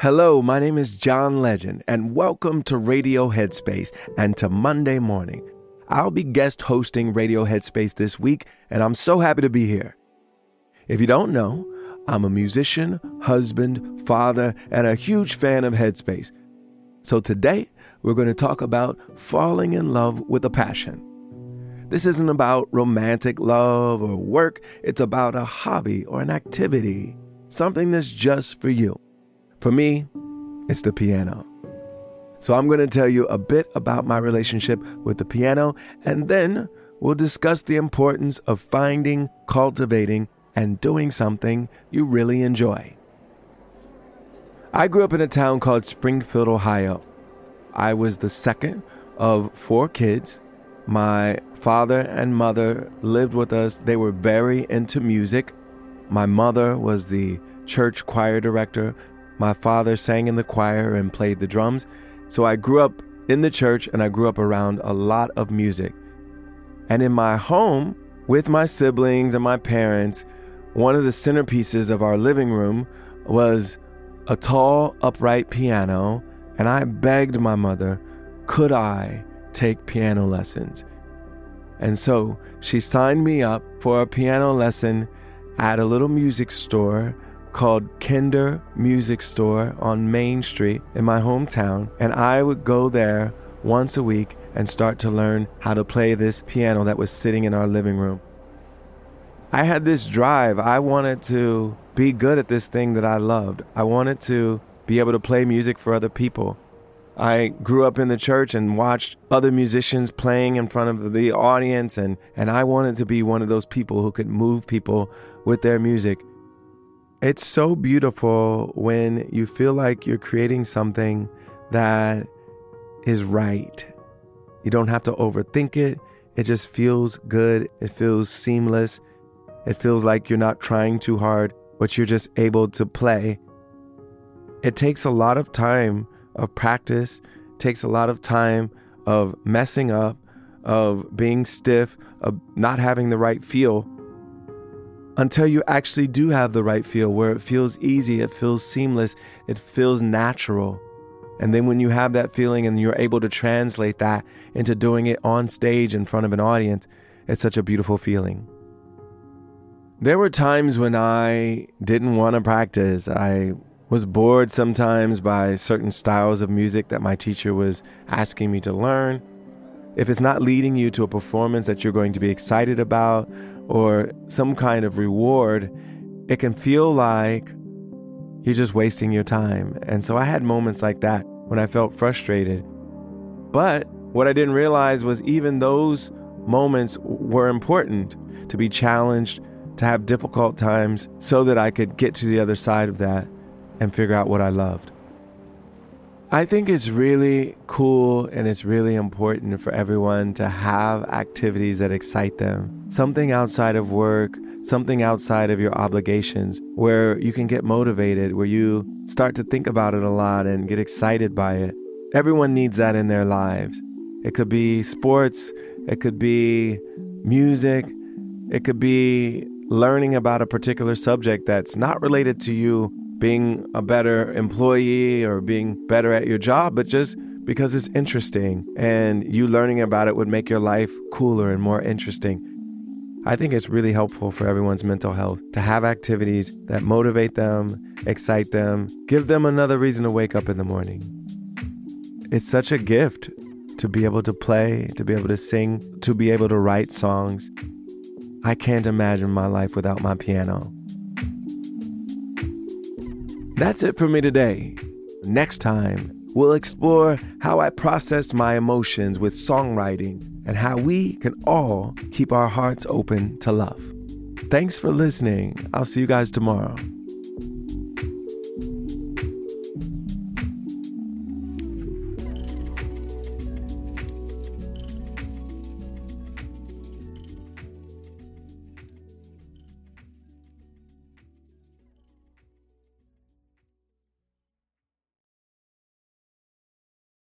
Hello, my name is John Legend, and welcome to Radio Headspace and to Monday Morning. I'll be guest hosting Radio Headspace this week, and I'm so happy to be here. If you don't know, I'm a musician, husband, father, and a huge fan of Headspace. So today, we're going to talk about falling in love with a passion. This isn't about romantic love or work, it's about a hobby or an activity, something that's just for you. For me, it's the piano. So I'm going to tell you a bit about my relationship with the piano, and then we'll discuss the importance of finding, cultivating, and doing something you really enjoy. I grew up in a town called Springfield, Ohio. I was the second of four kids. My father and mother lived with us. They were very into music. My mother was the church choir director. My father sang in the choir and played the drums. So I grew up in the church and I grew up around a lot of music. And in my home, with my siblings and my parents, one of the centerpieces of our living room was a tall, upright piano. And I begged my mother, could I take piano lessons? And so she signed me up for a piano lesson at a little music store called Kinder Music Store on Main Street in my hometown, and I would go there once a week and start to learn how to play this piano that was sitting in our living room. I had this drive. I wanted to be good at this thing that I loved. I wanted to be able to play music for other people. I grew up in the church and watched other musicians playing in front of the audience, and, and I wanted to be one of those people who could move people with their music. It's so beautiful when you feel like you're creating something that is right. You don't have to overthink it. It just feels good. It feels seamless. It feels like you're not trying too hard, but you're just able to play. It takes a lot of time of practice, takes a lot of time of messing up, of being stiff, of not having the right feel until you actually do have the right feel where it feels easy, it feels seamless, it feels natural. And then when you have that feeling and you're able to translate that into doing it on stage in front of an audience, it's such a beautiful feeling. There were times when I didn't want to practice. I was bored sometimes by certain styles of music that my teacher was asking me to learn. If it's not leading you to a performance that you're going to be excited about or some kind of reward, it can feel like you're just wasting your time. And so I had moments like that when I felt frustrated. But what I didn't realize was even those moments were important to be challenged, to have difficult times, so that I could get to the other side of that and figure out what I loved. I think it's really cool and it's really important for everyone to have activities that excite them. Something outside of work, something outside of your obligations, where you can get motivated, where you start to think about it a lot and get excited by it. Everyone needs that in their lives. It could be sports, it could be music, it could be learning about a particular subject that's not related to you being a better employee or being better at your job, but just because it's interesting and you learning about it would make your life cooler and more interesting. I think it's really helpful for everyone's mental health to have activities that motivate them, excite them, give them another reason to wake up in the morning. It's such a gift to be able to play, to be able to sing, to be able to write songs. I can't imagine my life without my piano. That's it for me today. Next time, we'll explore how I process my emotions with songwriting and how we can all keep our hearts open to love. Thanks for listening. I'll see you guys tomorrow.